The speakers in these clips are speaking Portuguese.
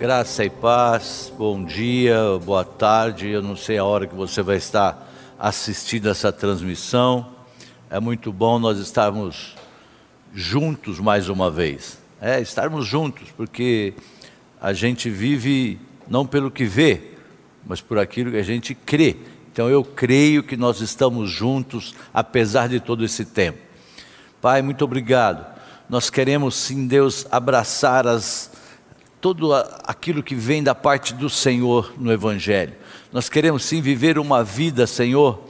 Graça e paz, bom dia, boa tarde. Eu não sei a hora que você vai estar assistindo essa transmissão. É muito bom nós estarmos juntos mais uma vez. É, estarmos juntos, porque a gente vive não pelo que vê, mas por aquilo que a gente crê. Então eu creio que nós estamos juntos, apesar de todo esse tempo. Pai, muito obrigado. Nós queremos sim, Deus, abraçar as tudo aquilo que vem da parte do Senhor no Evangelho. Nós queremos sim viver uma vida, Senhor,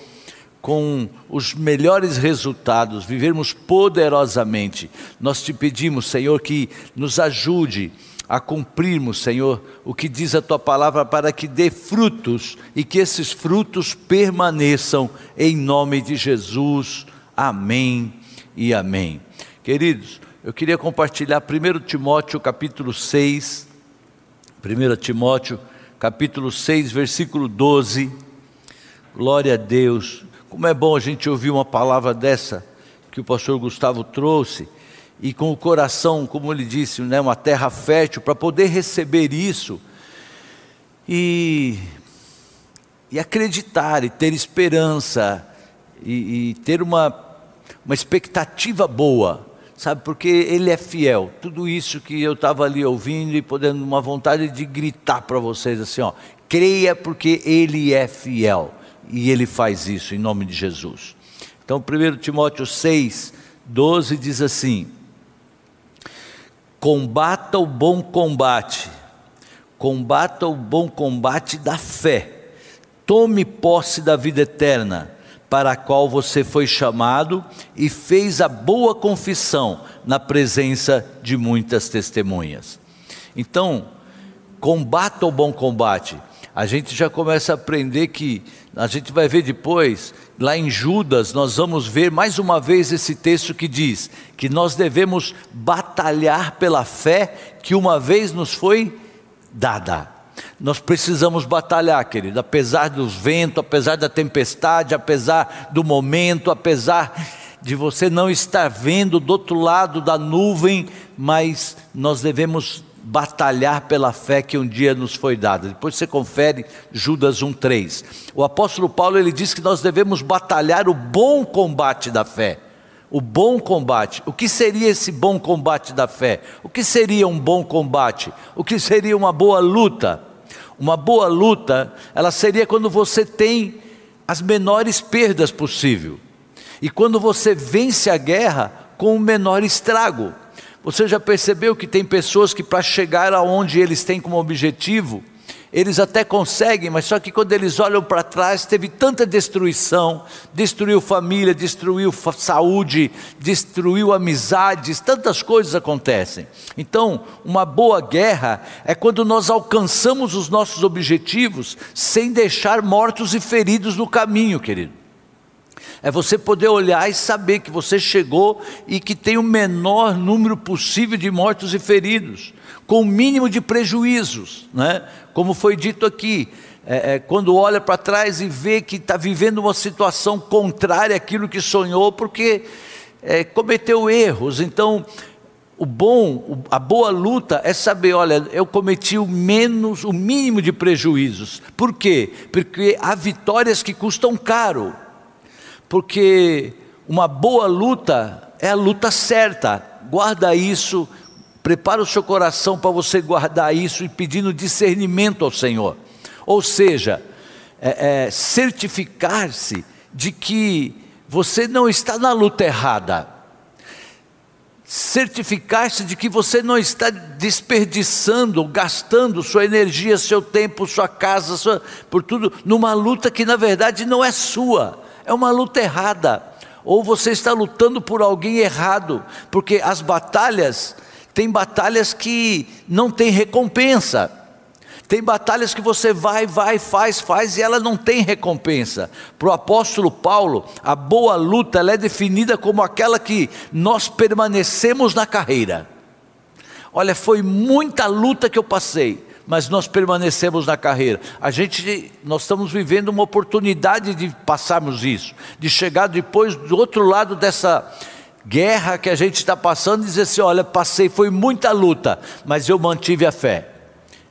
com os melhores resultados, vivermos poderosamente. Nós te pedimos, Senhor, que nos ajude a cumprirmos, Senhor, o que diz a tua palavra para que dê frutos e que esses frutos permaneçam em nome de Jesus. Amém e amém. Queridos, eu queria compartilhar 1 Timóteo capítulo 6, 1 Timóteo capítulo 6, versículo 12. Glória a Deus. Como é bom a gente ouvir uma palavra dessa que o pastor Gustavo trouxe e com o coração, como ele disse, né, uma terra fértil para poder receber isso e, e acreditar e ter esperança e, e ter uma, uma expectativa boa sabe, porque Ele é fiel. Tudo isso que eu estava ali ouvindo e podendo uma vontade de gritar para vocês assim, ó, creia porque Ele é fiel e Ele faz isso em nome de Jesus. Então, 1 Timóteo 6, 12 diz assim: combata o bom combate, combata o bom combate da fé, tome posse da vida eterna para a qual você foi chamado e fez a boa confissão na presença de muitas testemunhas. Então, combata o bom combate. A gente já começa a aprender que, a gente vai ver depois, lá em Judas, nós vamos ver mais uma vez esse texto que diz que nós devemos batalhar pela fé que uma vez nos foi dada. Nós precisamos batalhar, querido, apesar dos ventos, apesar da tempestade, apesar do momento, apesar de você não estar vendo do outro lado da nuvem, mas nós devemos batalhar pela fé que um dia nos foi dada. Depois você confere Judas 1:3. O apóstolo Paulo ele diz que nós devemos batalhar o bom combate da fé. O bom combate. O que seria esse bom combate da fé? O que seria um bom combate? O que seria uma boa luta? Uma boa luta, ela seria quando você tem as menores perdas possível. E quando você vence a guerra com o menor estrago. Você já percebeu que tem pessoas que para chegar aonde eles têm como objetivo, eles até conseguem, mas só que quando eles olham para trás, teve tanta destruição, destruiu família, destruiu saúde, destruiu amizades, tantas coisas acontecem. Então, uma boa guerra é quando nós alcançamos os nossos objetivos sem deixar mortos e feridos no caminho, querido. É você poder olhar e saber que você chegou e que tem o menor número possível de mortos e feridos, com o mínimo de prejuízos, né? Como foi dito aqui. É, é, quando olha para trás e vê que está vivendo uma situação contrária àquilo que sonhou, porque é, cometeu erros. Então, o bom, a boa luta é saber, olha, eu cometi o menos, o mínimo de prejuízos. Por quê? Porque há vitórias que custam caro porque uma boa luta é a luta certa. Guarda isso, prepara o seu coração para você guardar isso e pedindo discernimento ao Senhor. Ou seja, é, é, certificar-se de que você não está na luta errada. Certificar-se de que você não está desperdiçando, gastando sua energia, seu tempo, sua casa, sua, por tudo, numa luta que na verdade não é sua é uma luta errada, ou você está lutando por alguém errado, porque as batalhas, tem batalhas que não tem recompensa. Tem batalhas que você vai, vai, faz, faz e ela não tem recompensa. Para o apóstolo Paulo, a boa luta é definida como aquela que nós permanecemos na carreira. Olha, foi muita luta que eu passei, mas nós permanecemos na carreira. A gente, nós estamos vivendo uma oportunidade de passarmos isso, de chegar depois do outro lado dessa guerra que a gente está passando e dizer assim: olha, passei, foi muita luta, mas eu mantive a fé.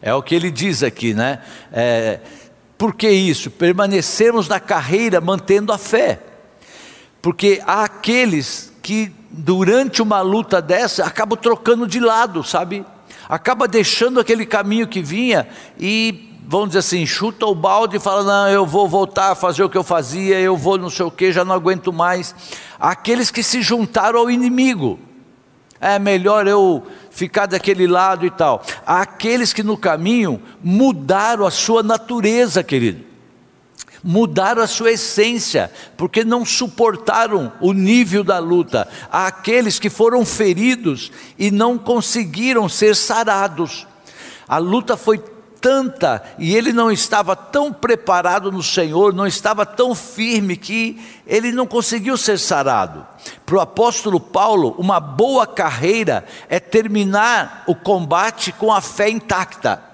É o que ele diz aqui, né? É, por que isso? Permanecermos na carreira mantendo a fé. Porque há aqueles que, durante uma luta dessa, acabam trocando de lado, sabe? Acaba deixando aquele caminho que vinha e, vamos dizer assim, chuta o balde e fala: Não, eu vou voltar a fazer o que eu fazia, eu vou não sei o que, já não aguento mais. Aqueles que se juntaram ao inimigo. É melhor eu ficar daquele lado e tal. Aqueles que no caminho mudaram a sua natureza, querido. Mudaram a sua essência, porque não suportaram o nível da luta. Aqueles que foram feridos e não conseguiram ser sarados. A luta foi tanta e ele não estava tão preparado no Senhor, não estava tão firme que ele não conseguiu ser sarado. Para o apóstolo Paulo, uma boa carreira é terminar o combate com a fé intacta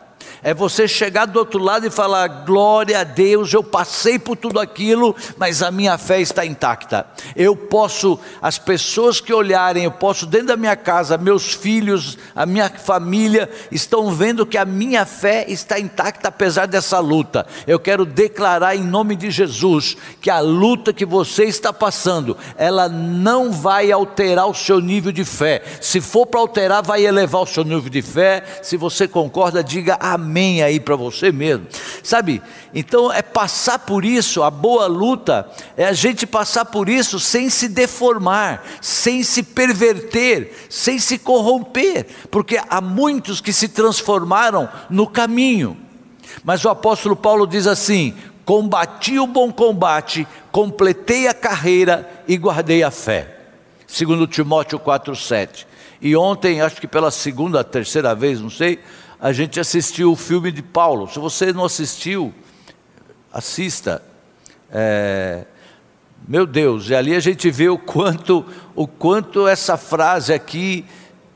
é você chegar do outro lado e falar: glória a Deus, eu passei por tudo aquilo, mas a minha fé está intacta. Eu posso, as pessoas que olharem, eu posso, dentro da minha casa, meus filhos, a minha família, estão vendo que a minha fé está intacta apesar dessa luta. Eu quero declarar em nome de Jesus que a luta que você está passando, ela não vai alterar o seu nível de fé. Se for para alterar, vai elevar o seu nível de fé. Se você concorda, diga amém amém aí para você mesmo. Sabe? Então é passar por isso, a boa luta, é a gente passar por isso sem se deformar, sem se perverter, sem se corromper, porque há muitos que se transformaram no caminho. Mas o apóstolo Paulo diz assim: combati o bom combate, completei a carreira e guardei a fé. Segundo Timóteo 4:7. E ontem, acho que pela segunda, terceira vez, não sei, a gente assistiu o filme de Paulo. Se você não assistiu, assista. É, meu Deus, e ali a gente vê o quanto, o quanto essa frase aqui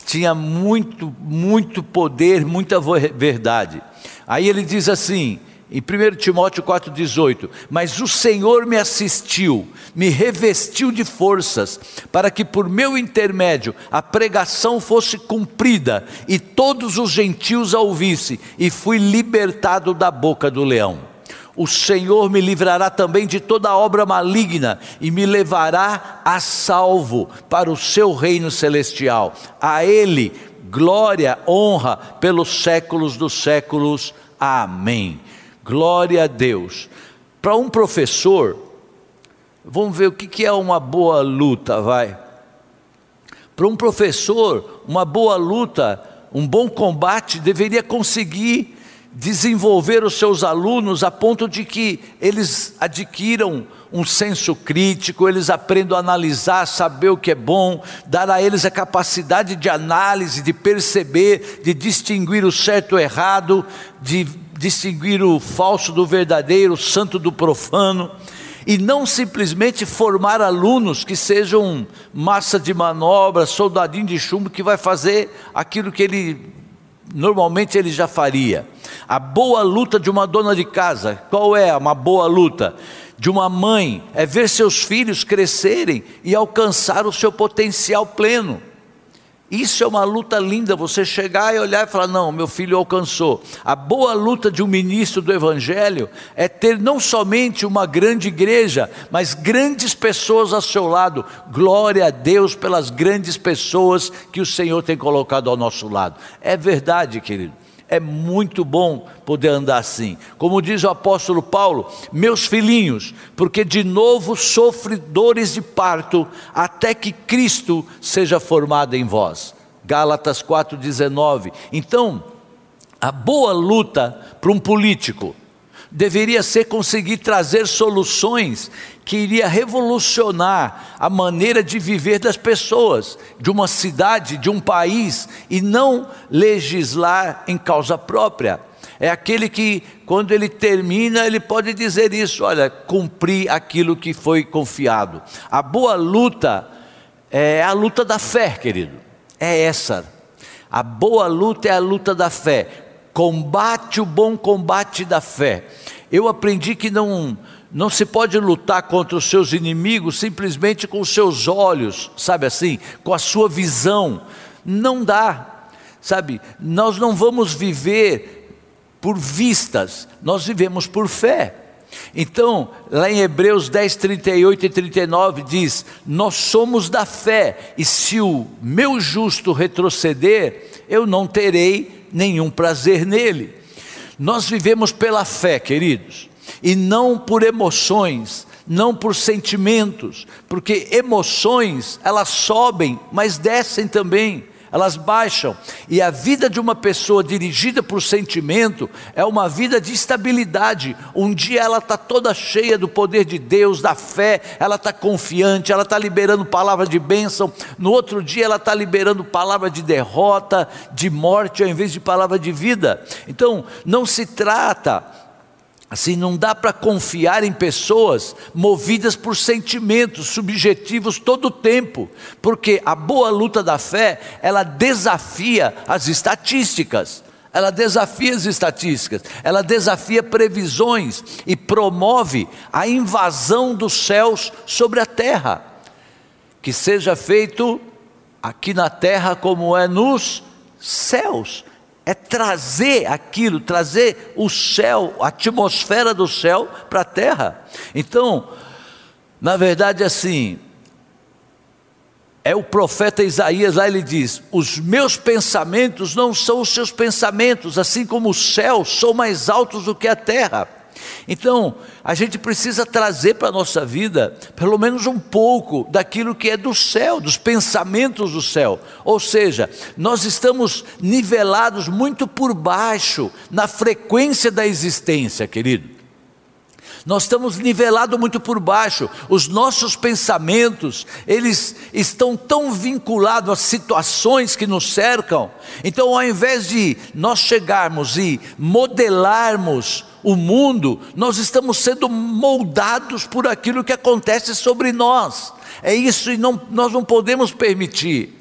tinha muito, muito poder, muita verdade. Aí ele diz assim: em 1 Timóteo 4,18: Mas o Senhor me assistiu, me revestiu de forças, para que por meu intermédio a pregação fosse cumprida e todos os gentios a ouvissem, e fui libertado da boca do leão. O Senhor me livrará também de toda obra maligna e me levará a salvo para o seu reino celestial. A Ele glória, honra pelos séculos dos séculos. Amém. Glória a Deus. Para um professor, vamos ver o que é uma boa luta, vai. Para um professor, uma boa luta, um bom combate deveria conseguir desenvolver os seus alunos a ponto de que eles adquiram um senso crítico, eles aprendam a analisar, saber o que é bom, dar a eles a capacidade de análise, de perceber, de distinguir o certo e o errado, de distinguir o falso do verdadeiro, o santo do profano, e não simplesmente formar alunos que sejam massa de manobra, soldadinho de chumbo que vai fazer aquilo que ele normalmente ele já faria. A boa luta de uma dona de casa, qual é uma boa luta? De uma mãe é ver seus filhos crescerem e alcançar o seu potencial pleno. Isso é uma luta linda, você chegar e olhar e falar: não, meu filho alcançou. A boa luta de um ministro do Evangelho é ter não somente uma grande igreja, mas grandes pessoas ao seu lado. Glória a Deus pelas grandes pessoas que o Senhor tem colocado ao nosso lado. É verdade, querido. É muito bom poder andar assim. Como diz o apóstolo Paulo, meus filhinhos, porque de novo sofre dores de parto, até que Cristo seja formado em vós. Gálatas 4,19. Então, a boa luta para um político deveria ser conseguir trazer soluções que iria revolucionar a maneira de viver das pessoas, de uma cidade, de um país, e não legislar em causa própria. É aquele que, quando ele termina, ele pode dizer isso: olha, cumpri aquilo que foi confiado. A boa luta é a luta da fé, querido. É essa. A boa luta é a luta da fé. Combate o bom combate da fé. Eu aprendi que não não se pode lutar contra os seus inimigos simplesmente com os seus olhos, sabe assim, com a sua visão. Não dá, sabe? Nós não vamos viver por vistas, nós vivemos por fé. Então, lá em Hebreus 10, 38 e 39 diz: Nós somos da fé, e se o meu justo retroceder, eu não terei nenhum prazer nele. Nós vivemos pela fé, queridos, e não por emoções, não por sentimentos, porque emoções elas sobem, mas descem também elas baixam. E a vida de uma pessoa dirigida por sentimento é uma vida de estabilidade. Um dia ela está toda cheia do poder de Deus, da fé, ela está confiante, ela está liberando palavra de bênção. No outro dia ela está liberando palavra de derrota, de morte, ao invés de palavra de vida. Então, não se trata Assim, não dá para confiar em pessoas movidas por sentimentos subjetivos todo o tempo, porque a boa luta da fé, ela desafia as estatísticas, ela desafia as estatísticas, ela desafia previsões e promove a invasão dos céus sobre a terra. Que seja feito aqui na terra como é nos céus é trazer aquilo, trazer o céu, a atmosfera do céu para a terra. Então, na verdade, assim, é o profeta Isaías lá ele diz: Os meus pensamentos não são os seus pensamentos, assim como os céus são mais altos do que a terra. Então, a gente precisa trazer para a nossa vida, pelo menos um pouco daquilo que é do céu, dos pensamentos do céu. Ou seja, nós estamos nivelados muito por baixo na frequência da existência, querido. Nós estamos nivelados muito por baixo. Os nossos pensamentos, eles estão tão vinculados às situações que nos cercam. Então, ao invés de nós chegarmos e modelarmos o mundo, nós estamos sendo moldados por aquilo que acontece sobre nós. É isso e não, nós não podemos permitir.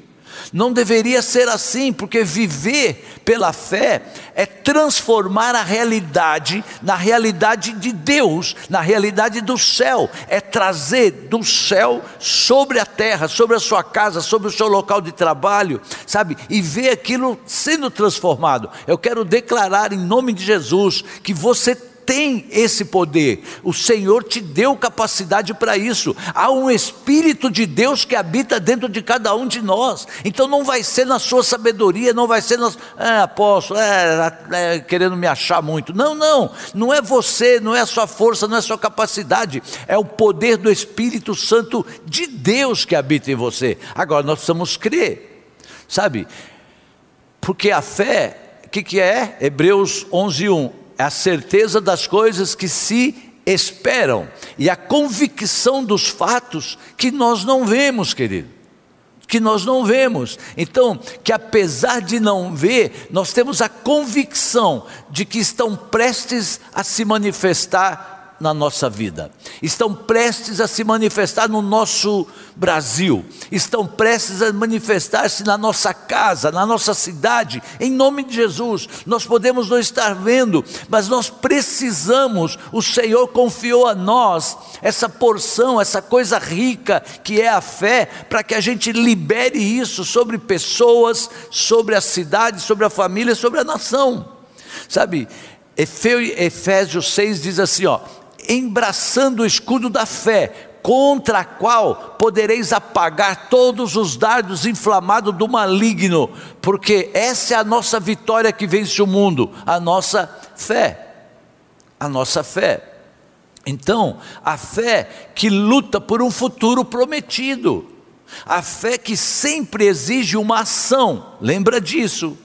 Não deveria ser assim, porque viver pela fé é transformar a realidade na realidade de Deus, na realidade do céu, é trazer do céu sobre a terra, sobre a sua casa, sobre o seu local de trabalho, sabe? E ver aquilo sendo transformado. Eu quero declarar em nome de Jesus que você tem esse poder, o Senhor te deu capacidade para isso. Há um Espírito de Deus que habita dentro de cada um de nós, então não vai ser na sua sabedoria, não vai ser na. Ah, apóstolo, é, é, querendo me achar muito. Não, não, não é você, não é a sua força, não é a sua capacidade, é o poder do Espírito Santo de Deus que habita em você. Agora nós precisamos crer, sabe? Porque a fé, o que, que é? Hebreus 11, 1 é a certeza das coisas que se esperam e a convicção dos fatos que nós não vemos, querido. Que nós não vemos. Então, que apesar de não ver, nós temos a convicção de que estão prestes a se manifestar na nossa vida, estão prestes a se manifestar no nosso Brasil, estão prestes a manifestar-se na nossa casa, na nossa cidade, em nome de Jesus. Nós podemos não estar vendo, mas nós precisamos, o Senhor confiou a nós essa porção, essa coisa rica que é a fé, para que a gente libere isso sobre pessoas, sobre a cidade, sobre a família, sobre a nação. Sabe, Efésios 6 diz assim: ó embraçando o escudo da fé, contra a qual podereis apagar todos os dardos inflamados do maligno, porque essa é a nossa vitória que vence o mundo, a nossa fé. A nossa fé. Então, a fé que luta por um futuro prometido, a fé que sempre exige uma ação, lembra disso.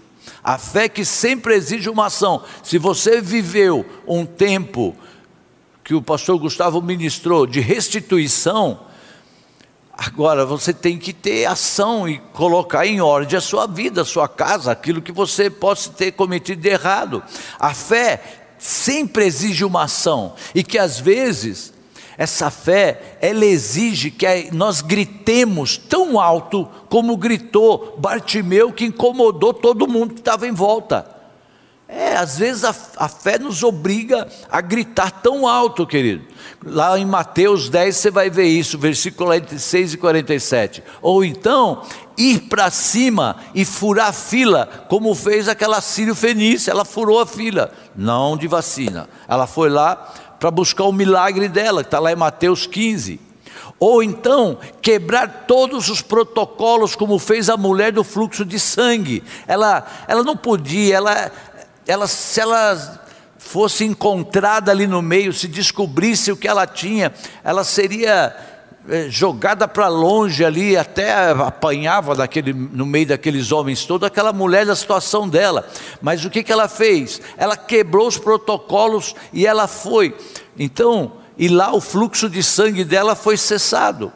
A fé que sempre exige uma ação. Se você viveu um tempo que o pastor Gustavo ministrou de restituição, agora você tem que ter ação e colocar em ordem a sua vida, a sua casa, aquilo que você possa ter cometido de errado. A fé sempre exige uma ação e que às vezes essa fé, ela exige que nós gritemos tão alto como gritou Bartimeu, que incomodou todo mundo que estava em volta. É, às vezes a, a, fé nos obriga a gritar tão alto, querido. Lá em Mateus 10 você vai ver isso, versículo 46 e 47. Ou então, ir para cima e furar a fila, como fez aquela Sírio Fenícia, ela furou a fila, não de vacina. Ela foi lá para buscar o milagre dela, que está lá em Mateus 15. Ou então, quebrar todos os protocolos, como fez a mulher do fluxo de sangue. Ela, ela não podia, ela, ela, se ela fosse encontrada ali no meio, se descobrisse o que ela tinha, ela seria eh, jogada para longe ali, até apanhava daquele, no meio daqueles homens todos, aquela mulher da situação dela. Mas o que, que ela fez? Ela quebrou os protocolos e ela foi. Então, e lá o fluxo de sangue dela foi cessado.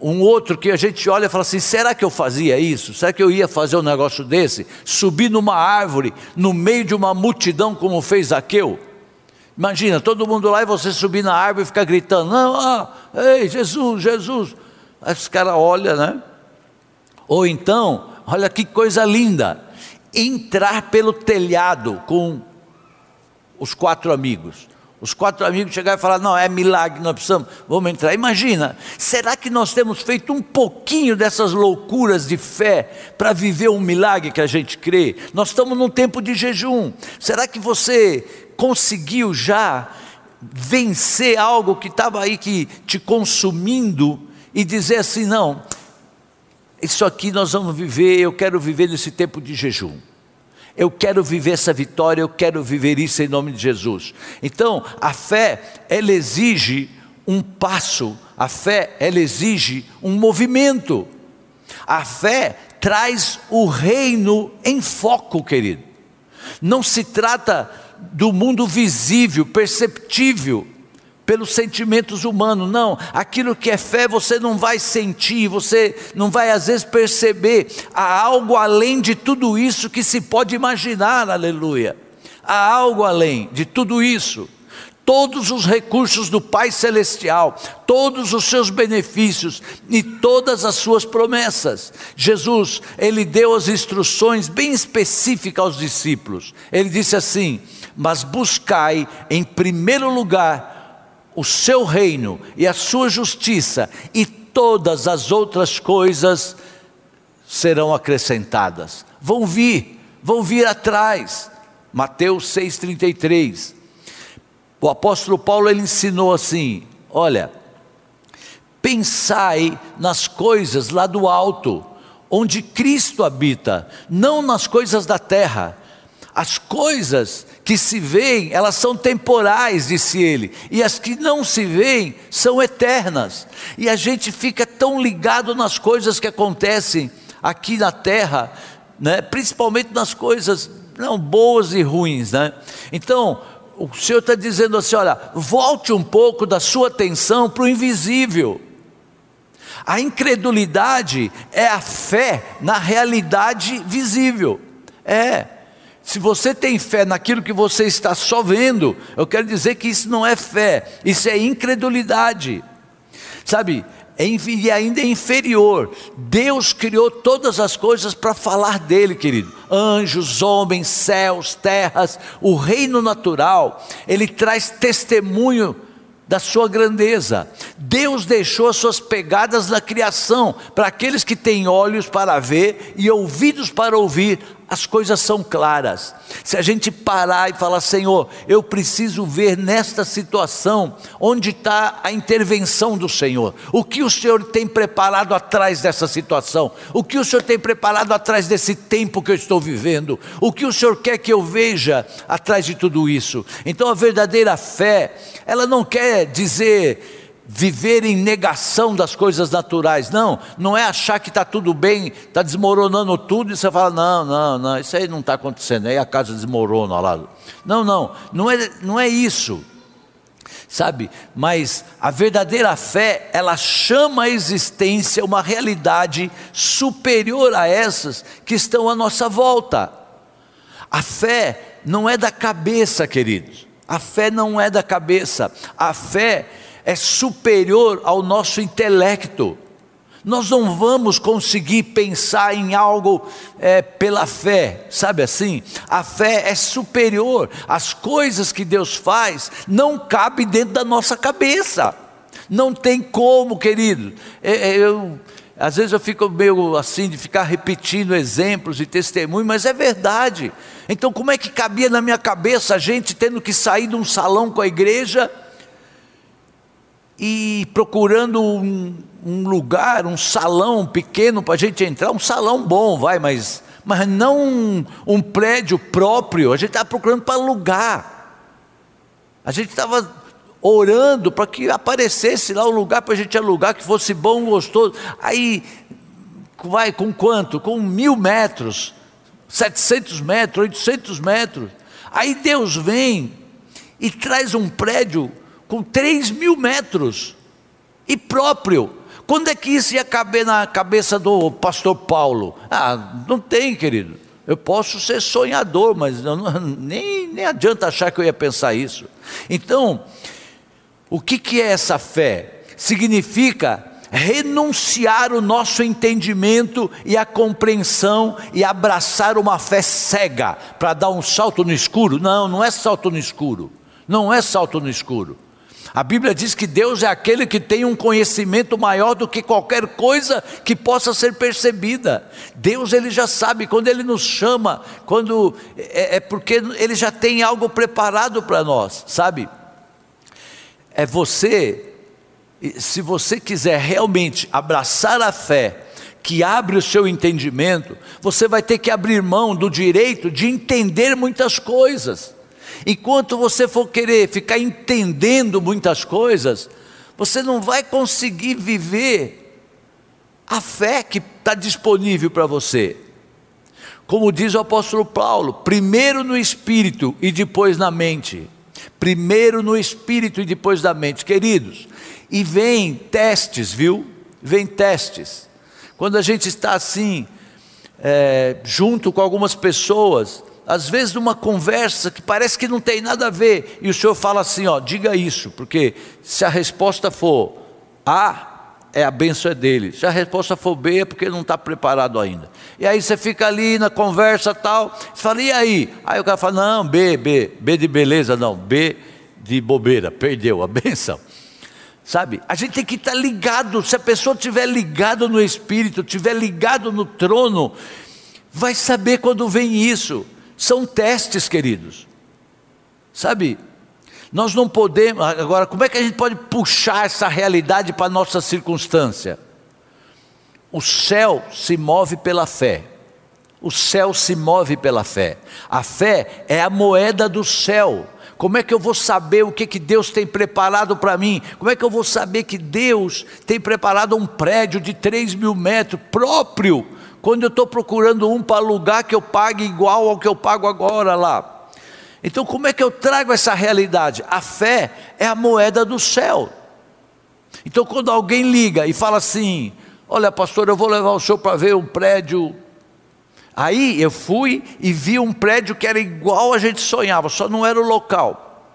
Um outro que a gente olha e fala assim: será que eu fazia isso? Será que eu ia fazer um negócio desse? Subir numa árvore, no meio de uma multidão, como fez Zaqueu? Imagina, todo mundo lá e você subir na árvore e ficar gritando: não, ah, ei, Jesus, Jesus. Aí os caras olham, né? Ou então, olha que coisa linda, entrar pelo telhado com os quatro amigos. Os quatro amigos chegaram e falaram: Não, é milagre, nós precisamos, vamos entrar. Imagina, será que nós temos feito um pouquinho dessas loucuras de fé para viver um milagre que a gente crê? Nós estamos num tempo de jejum. Será que você conseguiu já vencer algo que estava aí que te consumindo e dizer assim: Não, isso aqui nós vamos viver, eu quero viver nesse tempo de jejum. Eu quero viver essa vitória, eu quero viver isso em nome de Jesus. Então, a fé, ela exige um passo, a fé, ela exige um movimento. A fé traz o reino em foco, querido. Não se trata do mundo visível, perceptível, pelos sentimentos humanos, não. Aquilo que é fé você não vai sentir, você não vai às vezes perceber. Há algo além de tudo isso que se pode imaginar, aleluia. Há algo além de tudo isso. Todos os recursos do Pai Celestial, todos os seus benefícios e todas as suas promessas. Jesus, ele deu as instruções bem específicas aos discípulos. Ele disse assim: Mas buscai em primeiro lugar o seu reino e a sua justiça, e todas as outras coisas serão acrescentadas. Vão vir, vão vir atrás. Mateus 6,33. O apóstolo Paulo ele ensinou assim: olha, pensai nas coisas lá do alto, onde Cristo habita, não nas coisas da terra. As coisas que se veem, elas são temporais, disse ele, e as que não se veem são eternas. E a gente fica tão ligado nas coisas que acontecem aqui na terra, né? principalmente nas coisas não boas e ruins. Né? Então, o Senhor está dizendo assim: olha, volte um pouco da sua atenção para o invisível. A incredulidade é a fé na realidade visível. É. Se você tem fé naquilo que você está só vendo, eu quero dizer que isso não é fé, isso é incredulidade. Sabe, é, e ainda é inferior. Deus criou todas as coisas para falar dele, querido. Anjos, homens, céus, terras, o reino natural, ele traz testemunho da sua grandeza. Deus deixou as suas pegadas na criação, para aqueles que têm olhos para ver e ouvidos para ouvir as coisas são claras. Se a gente parar e falar, Senhor, eu preciso ver nesta situação onde está a intervenção do Senhor, o que o Senhor tem preparado atrás dessa situação, o que o Senhor tem preparado atrás desse tempo que eu estou vivendo, o que o Senhor quer que eu veja atrás de tudo isso. Então a verdadeira fé, ela não quer dizer viver em negação das coisas naturais. Não, não é achar que está tudo bem, está desmoronando tudo e você fala: não, não, não, isso aí não está acontecendo, aí a casa desmorona lá. Não, não, não é, não é isso. Sabe, mas a verdadeira fé, ela chama à existência uma realidade superior a essas que estão à nossa volta. A fé não é da cabeça, queridos. A fé não é da cabeça. A fé é superior ao nosso intelecto. Nós não vamos conseguir pensar em algo é, pela fé, sabe assim? A fé é superior. As coisas que Deus faz não cabem dentro da nossa cabeça. Não tem como, querido. É, é, eu, às vezes eu fico meio assim de ficar repetindo exemplos e testemunhos, mas é verdade. Então, como é que cabia na minha cabeça a gente tendo que sair de um salão com a igreja e procurando um, um lugar, um salão pequeno para a gente entrar, um salão bom, vai, mas, mas não um, um prédio próprio, a gente estava procurando para alugar. A gente estava orando para que aparecesse lá um lugar para a gente alugar, que fosse bom, gostoso. Aí, vai com quanto? Com mil metros, 700 metros, 800 metros. Aí Deus vem e traz um prédio com 3 mil metros e próprio. Quando é que isso ia caber na cabeça do pastor Paulo? Ah, não tem, querido. Eu posso ser sonhador, mas não, nem, nem adianta achar que eu ia pensar isso. Então, o que, que é essa fé? Significa renunciar o nosso entendimento e a compreensão e abraçar uma fé cega para dar um salto no escuro. Não, não é salto no escuro. Não é salto no escuro. A Bíblia diz que Deus é aquele que tem um conhecimento maior do que qualquer coisa que possa ser percebida. Deus ele já sabe quando ele nos chama, quando é, é porque ele já tem algo preparado para nós, sabe? É você, se você quiser realmente abraçar a fé, que abre o seu entendimento, você vai ter que abrir mão do direito de entender muitas coisas. Enquanto você for querer ficar entendendo muitas coisas, você não vai conseguir viver a fé que está disponível para você. Como diz o apóstolo Paulo, primeiro no espírito e depois na mente. Primeiro no espírito e depois na mente. Queridos, e vem testes, viu? Vem testes. Quando a gente está assim, é, junto com algumas pessoas, às vezes numa conversa que parece que não tem nada a ver, e o senhor fala assim: ó, diga isso, porque se a resposta for A, é a benção é dele. Se a resposta for B, é porque não está preparado ainda. E aí você fica ali na conversa tal, fala, e aí? Aí o cara fala, não, B, B, B de beleza, não, B de bobeira, perdeu a benção. Sabe? A gente tem que estar ligado. Se a pessoa estiver ligado no Espírito, estiver ligado no trono, vai saber quando vem isso. São testes, queridos. Sabe? Nós não podemos. Agora, como é que a gente pode puxar essa realidade para a nossa circunstância? O céu se move pela fé. O céu se move pela fé. A fé é a moeda do céu. Como é que eu vou saber o que, que Deus tem preparado para mim? Como é que eu vou saber que Deus tem preparado um prédio de 3 mil metros próprio quando eu estou procurando um para alugar que eu pague igual ao que eu pago agora lá. Então, como é que eu trago essa realidade? A fé é a moeda do céu. Então, quando alguém liga e fala assim: Olha, pastor, eu vou levar o senhor para ver um prédio. Aí eu fui e vi um prédio que era igual a gente sonhava, só não era o local.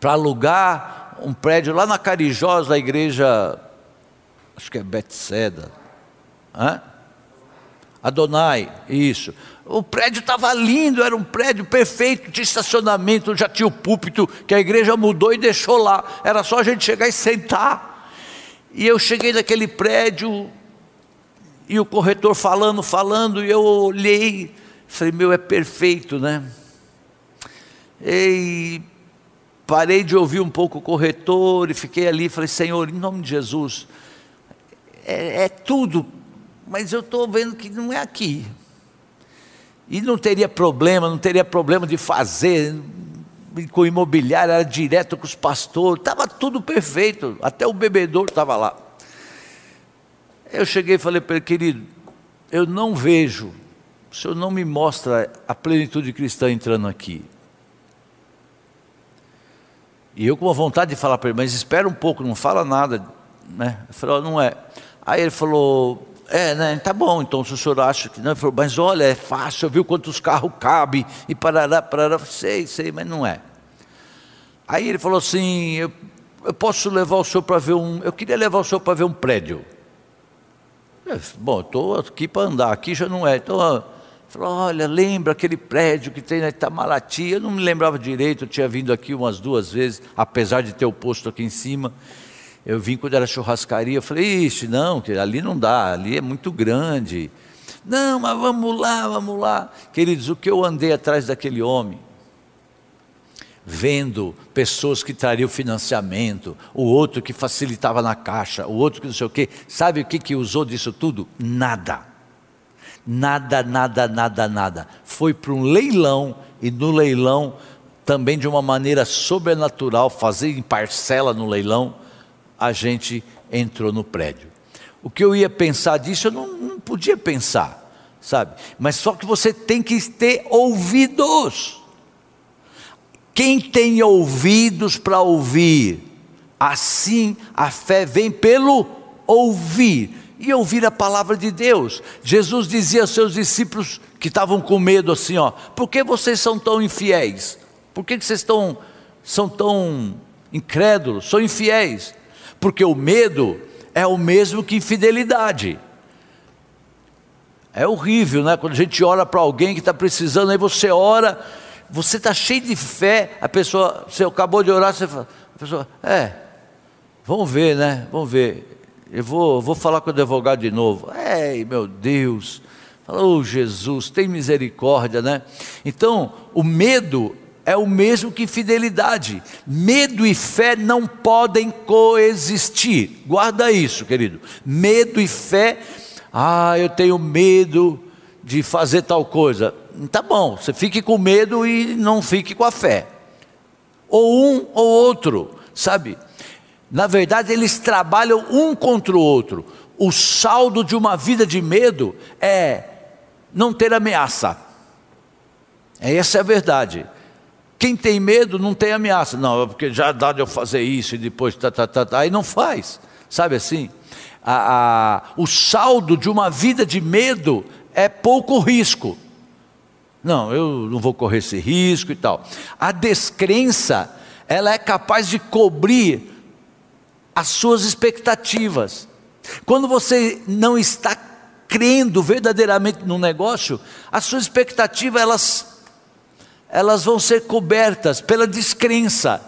Para alugar um prédio lá na Carijosa, da igreja, acho que é Bethesda. Hã? Adonai, isso. O prédio estava lindo, era um prédio perfeito de estacionamento, já tinha o púlpito que a igreja mudou e deixou lá. Era só a gente chegar e sentar. E eu cheguei naquele prédio e o corretor falando, falando, e eu olhei, falei, meu, é perfeito, né? E parei de ouvir um pouco o corretor e fiquei ali, falei, Senhor, em nome de Jesus, é, é tudo mas eu estou vendo que não é aqui. E não teria problema, não teria problema de fazer com imobiliário, era direto com os pastores, estava tudo perfeito, até o bebedor estava lá. Eu cheguei e falei para ele, querido, eu não vejo, o senhor não me mostra a plenitude cristã entrando aqui. E eu com a vontade de falar para ele, mas espera um pouco, não fala nada. Né? Eu falei, não é. Aí ele falou, é, né? Tá bom, então se o senhor acha que não, falou, mas olha, é fácil, viu quantos carros cabem e parará, parará, sei, sei, mas não é. Aí ele falou assim: eu, eu posso levar o senhor para ver um. Eu queria levar o senhor para ver um prédio. É, bom, estou aqui para andar, aqui já não é. Então, falou, olha, lembra aquele prédio que tem na Itamaraty? Eu não me lembrava direito, eu tinha vindo aqui umas duas vezes, apesar de ter o posto aqui em cima. Eu vim quando era churrascaria, eu falei, ixi, não, ali não dá, ali é muito grande. Não, mas vamos lá, vamos lá. Queridos, o que eu andei atrás daquele homem, vendo pessoas que trariam financiamento, o outro que facilitava na caixa, o outro que não sei o quê, sabe o que, que usou disso tudo? Nada. Nada, nada, nada, nada. Foi para um leilão e no leilão, também de uma maneira sobrenatural, fazer em parcela no leilão, a gente entrou no prédio. O que eu ia pensar disso, eu não, não podia pensar, sabe? Mas só que você tem que ter ouvidos. Quem tem ouvidos para ouvir, assim a fé vem pelo ouvir e ouvir a palavra de Deus. Jesus dizia aos seus discípulos que estavam com medo assim, ó, por que vocês são tão infiéis? Por que, que vocês estão, são tão incrédulos, são infiéis? Porque o medo é o mesmo que infidelidade. É horrível, né? Quando a gente ora para alguém que está precisando, aí você ora, você está cheio de fé, a pessoa, você acabou de orar, você fala, a pessoa, é, vamos ver, né? Vamos ver. Eu vou, vou falar com o advogado de novo. Ei, meu Deus. Oh, Jesus, tem misericórdia, né? Então, o medo é o mesmo que fidelidade. Medo e fé não podem coexistir. Guarda isso, querido. Medo e fé. Ah, eu tenho medo de fazer tal coisa. Tá bom, você fique com medo e não fique com a fé. Ou um ou outro, sabe? Na verdade, eles trabalham um contra o outro. O saldo de uma vida de medo é não ter ameaça. Essa é a verdade. Quem tem medo não tem ameaça. Não, é porque já dá de eu fazer isso e depois tá, tá, tá, tá. Aí não faz. Sabe assim? A, a, o saldo de uma vida de medo é pouco risco. Não, eu não vou correr esse risco e tal. A descrença, ela é capaz de cobrir as suas expectativas. Quando você não está crendo verdadeiramente no negócio, a sua expectativa elas elas vão ser cobertas pela descrença.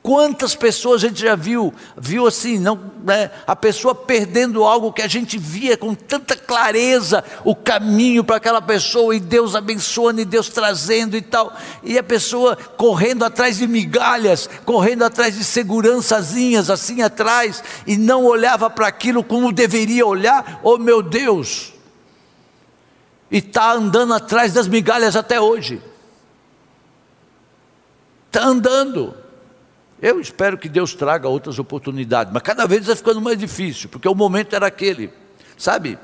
Quantas pessoas a gente já viu, viu assim, não, né, a pessoa perdendo algo que a gente via com tanta clareza o caminho para aquela pessoa e Deus abençoando e Deus trazendo e tal, e a pessoa correndo atrás de migalhas, correndo atrás de segurançazinhas assim atrás e não olhava para aquilo como deveria olhar, oh meu Deus, e está andando atrás das migalhas até hoje está andando. Eu espero que Deus traga outras oportunidades, mas cada vez vai ficando mais difícil, porque o momento era aquele, sabe?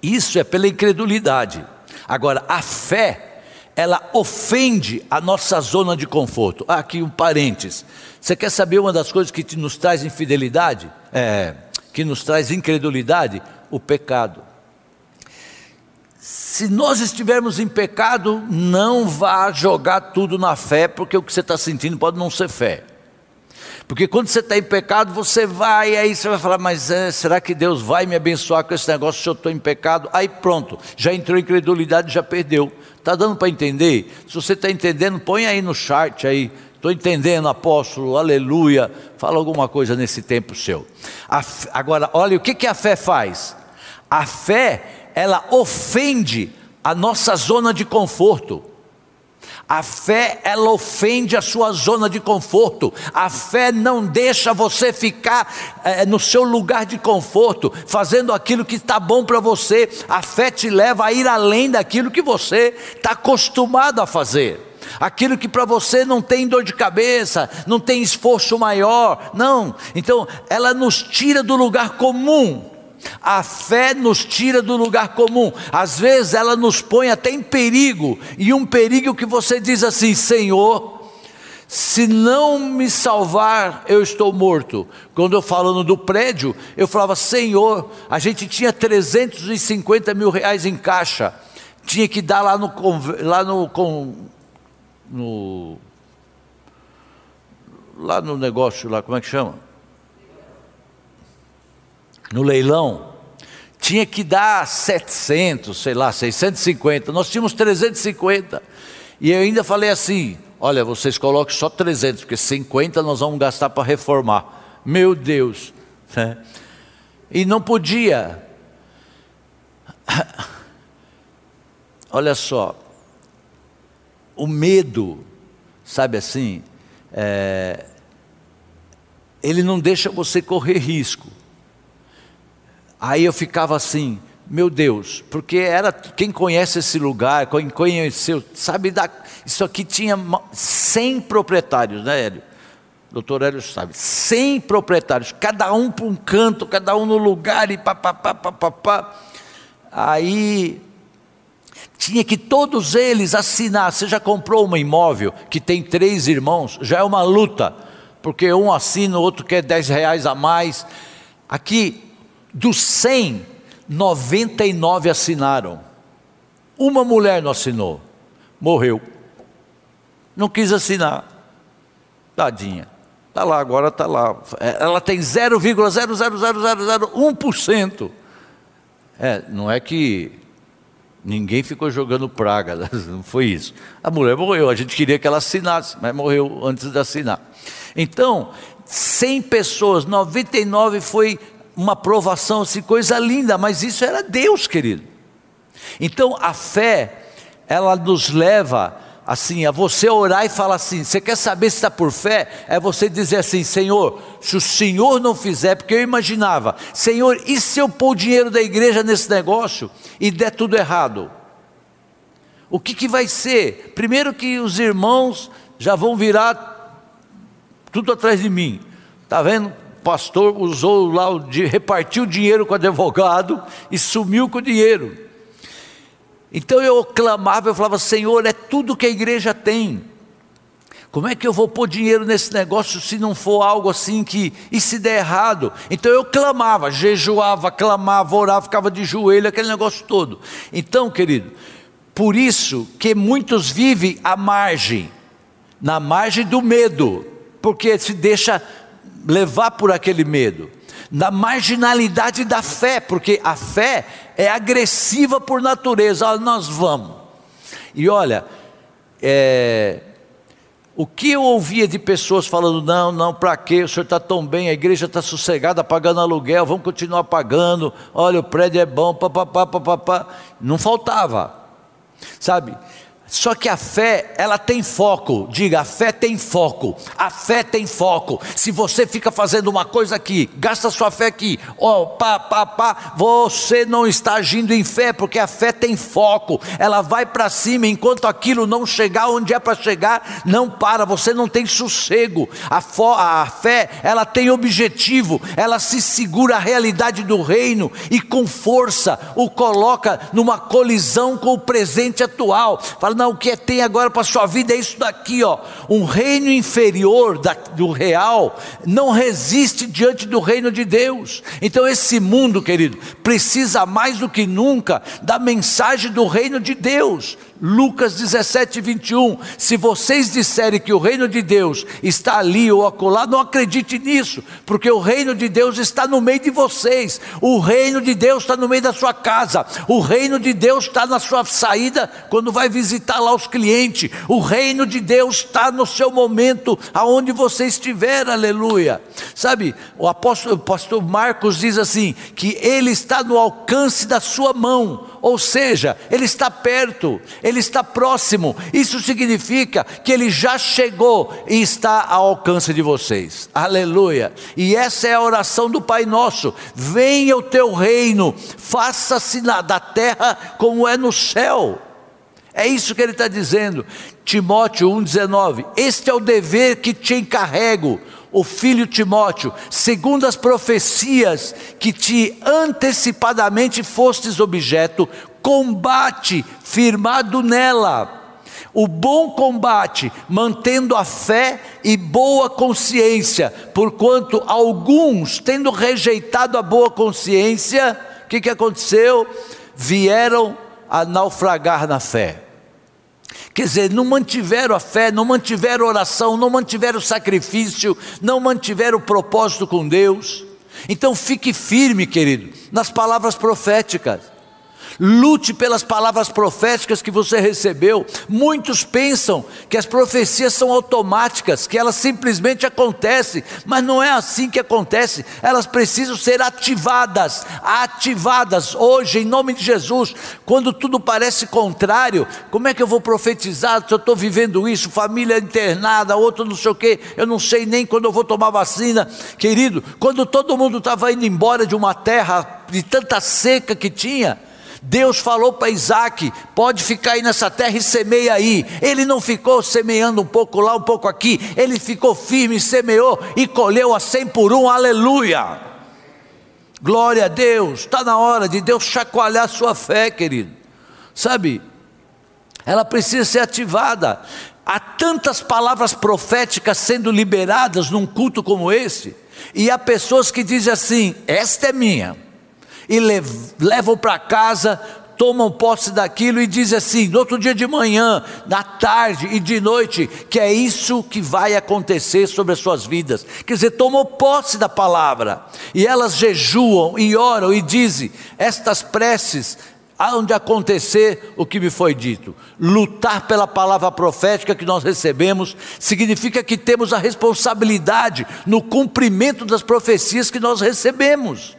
Isso é pela incredulidade. Agora, a fé, ela ofende a nossa zona de conforto. Ah, aqui um parênteses. Você quer saber uma das coisas que nos traz infidelidade? É, que nos traz incredulidade? O pecado se nós estivermos em pecado, não vá jogar tudo na fé, porque o que você está sentindo pode não ser fé. Porque quando você está em pecado, você vai, aí você vai falar, mas é, será que Deus vai me abençoar com esse negócio se eu estou em pecado? Aí pronto, já entrou em incredulidade, já perdeu. Está dando para entender? Se você está entendendo, põe aí no chat aí. Estou entendendo, apóstolo, aleluia. Fala alguma coisa nesse tempo seu. agora, olha, o que, que a fé faz? A fé ela ofende a nossa zona de conforto. A fé, ela ofende a sua zona de conforto. A fé não deixa você ficar é, no seu lugar de conforto, fazendo aquilo que está bom para você. A fé te leva a ir além daquilo que você está acostumado a fazer. Aquilo que para você não tem dor de cabeça, não tem esforço maior, não. Então, ela nos tira do lugar comum a fé nos tira do lugar comum, às vezes ela nos põe até em perigo, e um perigo que você diz assim: Senhor, se não me salvar, eu estou morto. Quando eu falando do prédio, eu falava: Senhor, a gente tinha 350 mil reais em caixa, tinha que dar lá no. Lá no, no lá no negócio, lá, como é que chama? No leilão, tinha que dar 700, sei lá, 650. Nós tínhamos 350. E eu ainda falei assim: olha, vocês coloquem só 300, porque 50 nós vamos gastar para reformar. Meu Deus. Né? E não podia. Olha só, o medo, sabe assim, é, ele não deixa você correr risco. Aí eu ficava assim, meu Deus, porque era quem conhece esse lugar, quem conheceu, sabe da, isso aqui tinha 100 proprietários, né, Hélio? Doutor Hélio sabe, 100 proprietários, cada um para um canto, cada um no lugar e papapá, papapá. Aí tinha que todos eles assinar. Você já comprou um imóvel que tem três irmãos? Já é uma luta, porque um assina, o outro quer 10 reais a mais. Aqui, dos 100, 99 assinaram. Uma mulher não assinou, morreu. Não quis assinar. Tadinha. Está lá, agora está lá. Ela tem 0,00001%. É, não é que ninguém ficou jogando praga, não foi isso. A mulher morreu, a gente queria que ela assinasse, mas morreu antes de assinar. Então, 100 pessoas, 99 foi uma provação, assim, coisa linda, mas isso era Deus, querido. Então a fé, ela nos leva assim, a você orar e falar assim: você quer saber se está por fé? É você dizer assim: Senhor, se o Senhor não fizer, porque eu imaginava, Senhor, e se eu pôr o dinheiro da igreja nesse negócio e der tudo errado? O que, que vai ser? Primeiro que os irmãos já vão virar tudo atrás de mim, está vendo? Pastor usou lá, repartiu o dinheiro com o advogado e sumiu com o dinheiro. Então eu clamava, eu falava, Senhor, é tudo que a igreja tem. Como é que eu vou pôr dinheiro nesse negócio se não for algo assim que, e se der errado? Então eu clamava, jejuava, clamava, orava, ficava de joelho, aquele negócio todo. Então, querido, por isso que muitos vivem à margem, na margem do medo, porque se deixa levar por aquele medo, na marginalidade da fé, porque a fé é agressiva por natureza, ah, nós vamos. E olha, é, o que eu ouvia de pessoas falando, não, não, para quê? O senhor está tão bem, a igreja está sossegada, pagando aluguel, vamos continuar pagando, olha, o prédio é bom, papapá, papapá. Não faltava, sabe? Só que a fé, ela tem foco. Diga, a fé tem foco. A fé tem foco. Se você fica fazendo uma coisa aqui, gasta sua fé aqui, ó, oh, pá, pá, pá, você não está agindo em fé, porque a fé tem foco. Ela vai para cima enquanto aquilo não chegar onde é para chegar, não para, você não tem sossego. A, fo, a fé, ela tem objetivo, ela se segura a realidade do reino e com força o coloca numa colisão com o presente atual. Fala, não, o que tem agora para a sua vida é isso daqui, ó. Um reino inferior da, do real não resiste diante do reino de Deus. Então esse mundo, querido, precisa mais do que nunca da mensagem do reino de Deus. Lucas 17, 21. Se vocês disserem que o reino de Deus está ali ou acolá, não acredite nisso, porque o reino de Deus está no meio de vocês, o reino de Deus está no meio da sua casa, o reino de Deus está na sua saída quando vai visitar lá os clientes, o reino de Deus está no seu momento, aonde você estiver, aleluia. Sabe, o apóstolo, o pastor Marcos diz assim: que ele está no alcance da sua mão, ou seja, ele está perto, ele está próximo. Isso significa que ele já chegou e está ao alcance de vocês. Aleluia. E essa é a oração do Pai Nosso: venha o teu reino, faça-se da terra como é no céu. É isso que ele está dizendo. Timóteo 1,19: Este é o dever que te encarrego o filho Timóteo, segundo as profecias que te antecipadamente fostes objeto, combate firmado nela. O bom combate, mantendo a fé e boa consciência, porquanto alguns, tendo rejeitado a boa consciência, o que, que aconteceu? Vieram a naufragar na fé. Quer dizer, não mantiveram a fé, não mantiveram a oração, não mantiveram o sacrifício, não mantiveram o propósito com Deus. Então fique firme, querido, nas palavras proféticas. Lute pelas palavras proféticas que você recebeu. Muitos pensam que as profecias são automáticas, que elas simplesmente acontecem, mas não é assim que acontece. Elas precisam ser ativadas, ativadas hoje em nome de Jesus. Quando tudo parece contrário, como é que eu vou profetizar se eu estou vivendo isso? Família internada, outro não sei o quê, eu não sei nem quando eu vou tomar vacina, querido. Quando todo mundo estava indo embora de uma terra de tanta seca que tinha, Deus falou para Isaac: pode ficar aí nessa terra e semeia aí. Ele não ficou semeando um pouco lá, um pouco aqui, ele ficou firme, semeou e colheu a cem por um, aleluia. Glória a Deus, está na hora de Deus chacoalhar sua fé, querido. Sabe, ela precisa ser ativada. Há tantas palavras proféticas sendo liberadas num culto como esse, e há pessoas que dizem assim: esta é minha e levam para casa, tomam posse daquilo e dizem assim, no outro dia de manhã, na tarde e de noite, que é isso que vai acontecer sobre as suas vidas. Quer dizer, tomam posse da palavra, e elas jejuam e oram e dizem: estas preces há de acontecer o que me foi dito. Lutar pela palavra profética que nós recebemos significa que temos a responsabilidade no cumprimento das profecias que nós recebemos.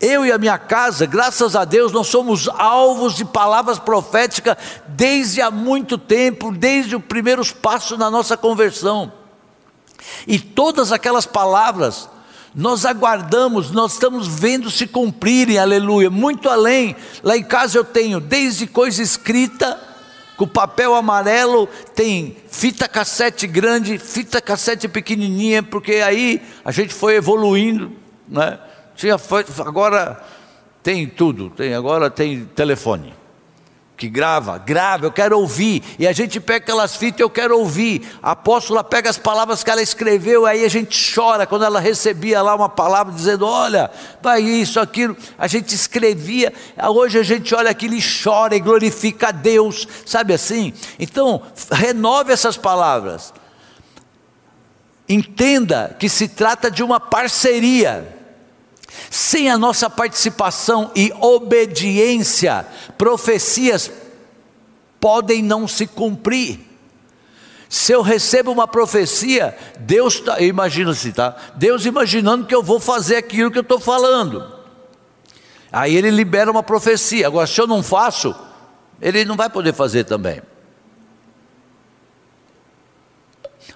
Eu e a minha casa, graças a Deus, nós somos alvos de palavras proféticas desde há muito tempo, desde os primeiros passos na nossa conversão. E todas aquelas palavras, nós aguardamos, nós estamos vendo se cumprirem, aleluia, muito além. Lá em casa eu tenho desde coisa escrita, com papel amarelo, tem fita cassete grande, fita cassete pequenininha, porque aí a gente foi evoluindo, né? Tinha, agora tem tudo, tem, agora tem telefone que grava, grava, eu quero ouvir. E a gente pega aquelas fitas, eu quero ouvir. A apóstola pega as palavras que ela escreveu, aí a gente chora quando ela recebia lá uma palavra dizendo: Olha, vai isso, aquilo. A gente escrevia, hoje a gente olha aquilo e chora e glorifica a Deus, sabe assim? Então, renove essas palavras. Entenda que se trata de uma parceria. Sem a nossa participação e obediência, profecias podem não se cumprir. Se eu recebo uma profecia, Deus tá, imagina se tá, Deus imaginando que eu vou fazer aquilo que eu estou falando. Aí ele libera uma profecia. Agora, se eu não faço, ele não vai poder fazer também.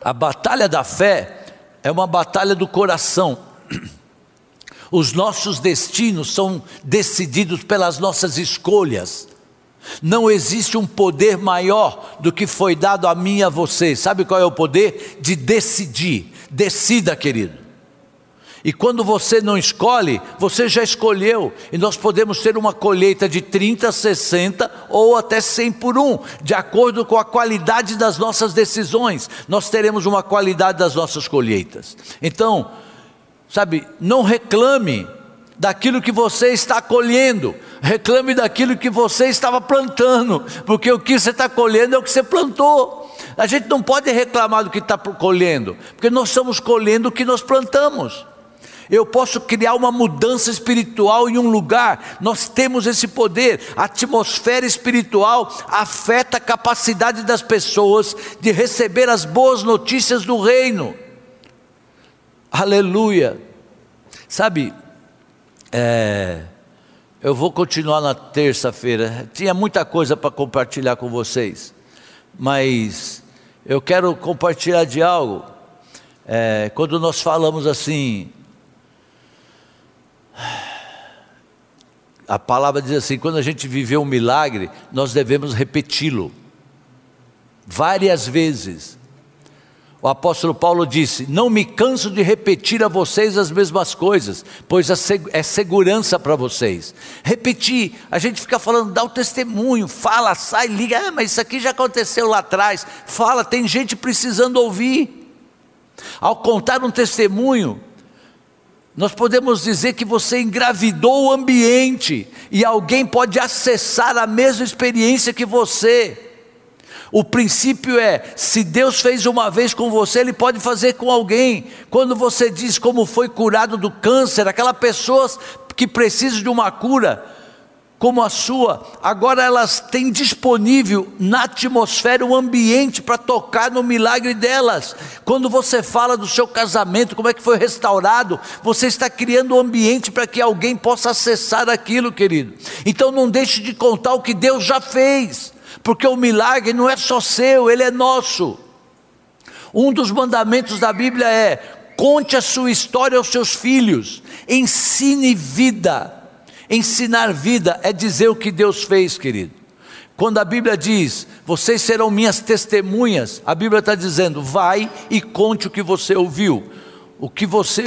A batalha da fé é uma batalha do coração. Os nossos destinos são decididos pelas nossas escolhas. Não existe um poder maior do que foi dado a mim e a você. Sabe qual é o poder? De decidir. Decida, querido. E quando você não escolhe, você já escolheu. E nós podemos ter uma colheita de 30, 60 ou até 100 por um, de acordo com a qualidade das nossas decisões. Nós teremos uma qualidade das nossas colheitas. Então, Sabe, não reclame daquilo que você está colhendo, reclame daquilo que você estava plantando, porque o que você está colhendo é o que você plantou. A gente não pode reclamar do que está colhendo, porque nós estamos colhendo o que nós plantamos. Eu posso criar uma mudança espiritual em um lugar, nós temos esse poder. A atmosfera espiritual afeta a capacidade das pessoas de receber as boas notícias do reino. Aleluia. Sabe, é, eu vou continuar na terça-feira. Tinha muita coisa para compartilhar com vocês, mas eu quero compartilhar de algo. É, quando nós falamos assim, a palavra diz assim: quando a gente viveu um milagre, nós devemos repeti-lo várias vezes. O apóstolo Paulo disse: Não me canso de repetir a vocês as mesmas coisas, pois é segurança para vocês. Repetir, a gente fica falando, dá o testemunho, fala, sai, liga, ah, mas isso aqui já aconteceu lá atrás. Fala, tem gente precisando ouvir. Ao contar um testemunho, nós podemos dizer que você engravidou o ambiente e alguém pode acessar a mesma experiência que você. O princípio é: se Deus fez uma vez com você, Ele pode fazer com alguém. Quando você diz como foi curado do câncer, aquela pessoa que precisa de uma cura, como a sua, agora elas têm disponível na atmosfera um ambiente para tocar no milagre delas. Quando você fala do seu casamento, como é que foi restaurado, você está criando um ambiente para que alguém possa acessar aquilo, querido. Então não deixe de contar o que Deus já fez, porque o milagre não é só seu, ele é nosso. Um dos mandamentos da Bíblia é: conte a sua história aos seus filhos, ensine vida. Ensinar vida é dizer o que Deus fez, querido. Quando a Bíblia diz, vocês serão minhas testemunhas, a Bíblia está dizendo, vai e conte o que você ouviu, o que você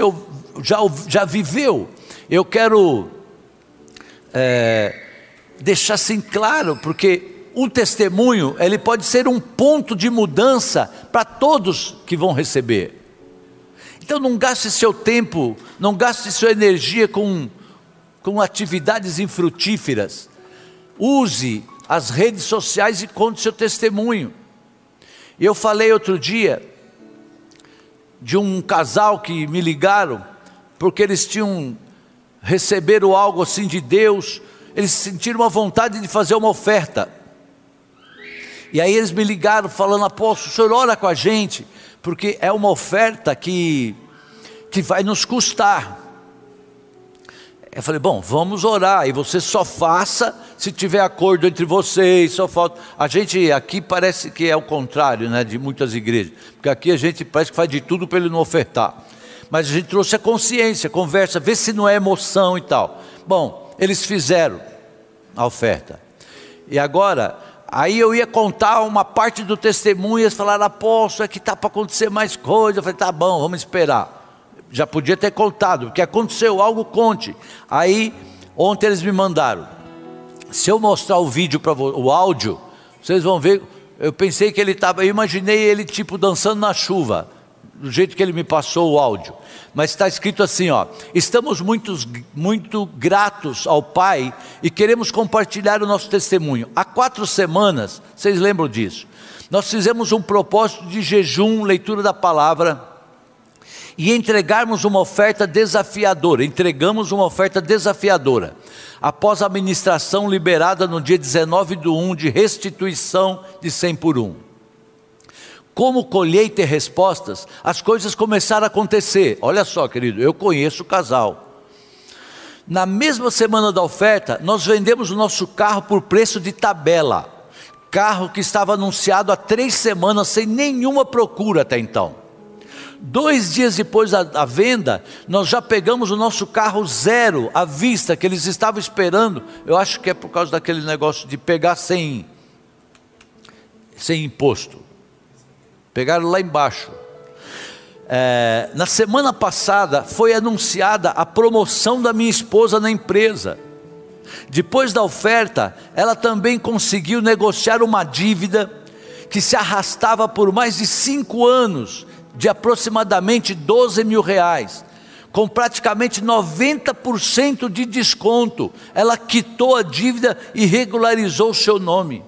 já, já viveu. Eu quero é, deixar assim claro, porque um testemunho, ele pode ser um ponto de mudança para todos que vão receber. Então não gaste seu tempo, não gaste sua energia com com atividades infrutíferas. Use as redes sociais e conte seu testemunho. Eu falei outro dia de um casal que me ligaram porque eles tinham receberam algo assim de Deus, eles sentiram uma vontade de fazer uma oferta. E aí eles me ligaram falando: "Apóstolo, o senhor ora com a gente, porque é uma oferta que que vai nos custar". Eu falei, bom, vamos orar, e você só faça se tiver acordo entre vocês, só falta. A gente aqui parece que é o contrário, né, de muitas igrejas, porque aqui a gente parece que faz de tudo para ele não ofertar. Mas a gente trouxe a consciência, conversa, vê se não é emoção e tal. Bom, eles fizeram a oferta. E agora, aí eu ia contar uma parte do testemunho, e eles falaram, apóstolo, é que está para acontecer mais coisa. Eu falei, tá bom, vamos esperar já podia ter contado, porque aconteceu algo, conte. Aí, ontem eles me mandaram. Se eu mostrar o vídeo para o áudio, vocês vão ver. Eu pensei que ele estava, eu imaginei ele tipo dançando na chuva, do jeito que ele me passou o áudio. Mas está escrito assim, ó: estamos muito, muito gratos ao Pai e queremos compartilhar o nosso testemunho. Há quatro semanas, vocês lembram disso? Nós fizemos um propósito de jejum, leitura da palavra e entregarmos uma oferta desafiadora. Entregamos uma oferta desafiadora. Após a administração liberada no dia 19 do 1 de restituição de 100 por 1. Como colheita e respostas, as coisas começaram a acontecer. Olha só, querido, eu conheço o casal. Na mesma semana da oferta, nós vendemos o nosso carro por preço de tabela. Carro que estava anunciado há três semanas sem nenhuma procura até então. Dois dias depois da, da, venda, nós já pegamos o nosso carro zero à vista, que eles estavam esperando. Eu acho que é por causa daquele negócio de pegar sem, sem imposto. Pegaram lá embaixo. É, na semana passada foi anunciada a promoção da minha esposa na empresa. Depois da oferta, ela também conseguiu negociar uma dívida que se arrastava por mais de cinco anos de aproximadamente 12 mil reais, com praticamente 90% de desconto. Ela quitou a dívida e regularizou o seu nome.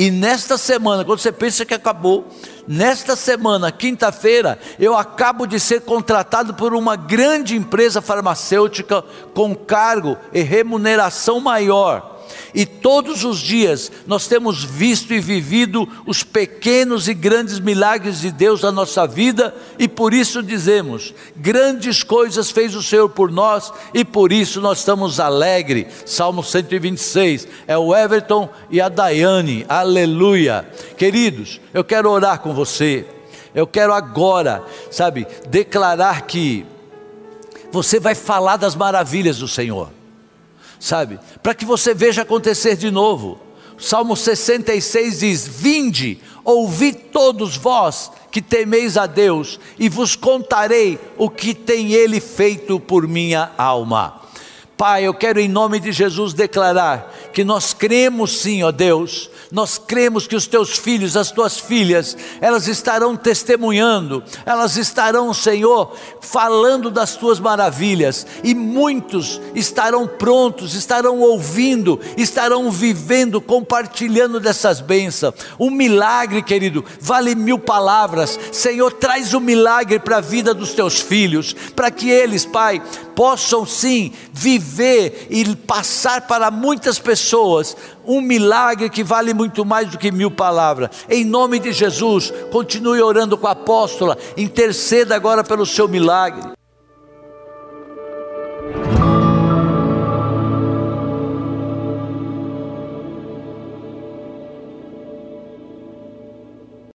E nesta semana, quando você pensa que acabou, nesta semana, quinta-feira, eu acabo de ser contratado por uma grande empresa farmacêutica com cargo e remuneração maior e todos os dias nós temos visto e vivido os pequenos e grandes milagres de Deus na nossa vida, e por isso dizemos: grandes coisas fez o Senhor por nós, e por isso nós estamos alegres. Salmo 126, é o Everton e a Daiane, aleluia. Queridos, eu quero orar com você, eu quero agora, sabe, declarar que você vai falar das maravilhas do Senhor sabe? Para que você veja acontecer de novo. Salmo 66 diz: Vinde, ouvi todos vós que temeis a Deus, e vos contarei o que tem Ele feito por minha alma. Pai, eu quero em nome de Jesus declarar que nós cremos sim, ó Deus, nós cremos que os teus filhos, as tuas filhas, elas estarão testemunhando, elas estarão, Senhor, falando das tuas maravilhas, e muitos estarão prontos, estarão ouvindo, estarão vivendo, compartilhando dessas bênçãos. Um milagre, querido, vale mil palavras. Senhor, traz o um milagre para a vida dos teus filhos, para que eles, Pai, possam sim viver e passar para muitas pessoas um milagre que vale muito mais do que mil palavras. Em nome de Jesus, continue orando com a apóstola, interceda agora pelo seu milagre.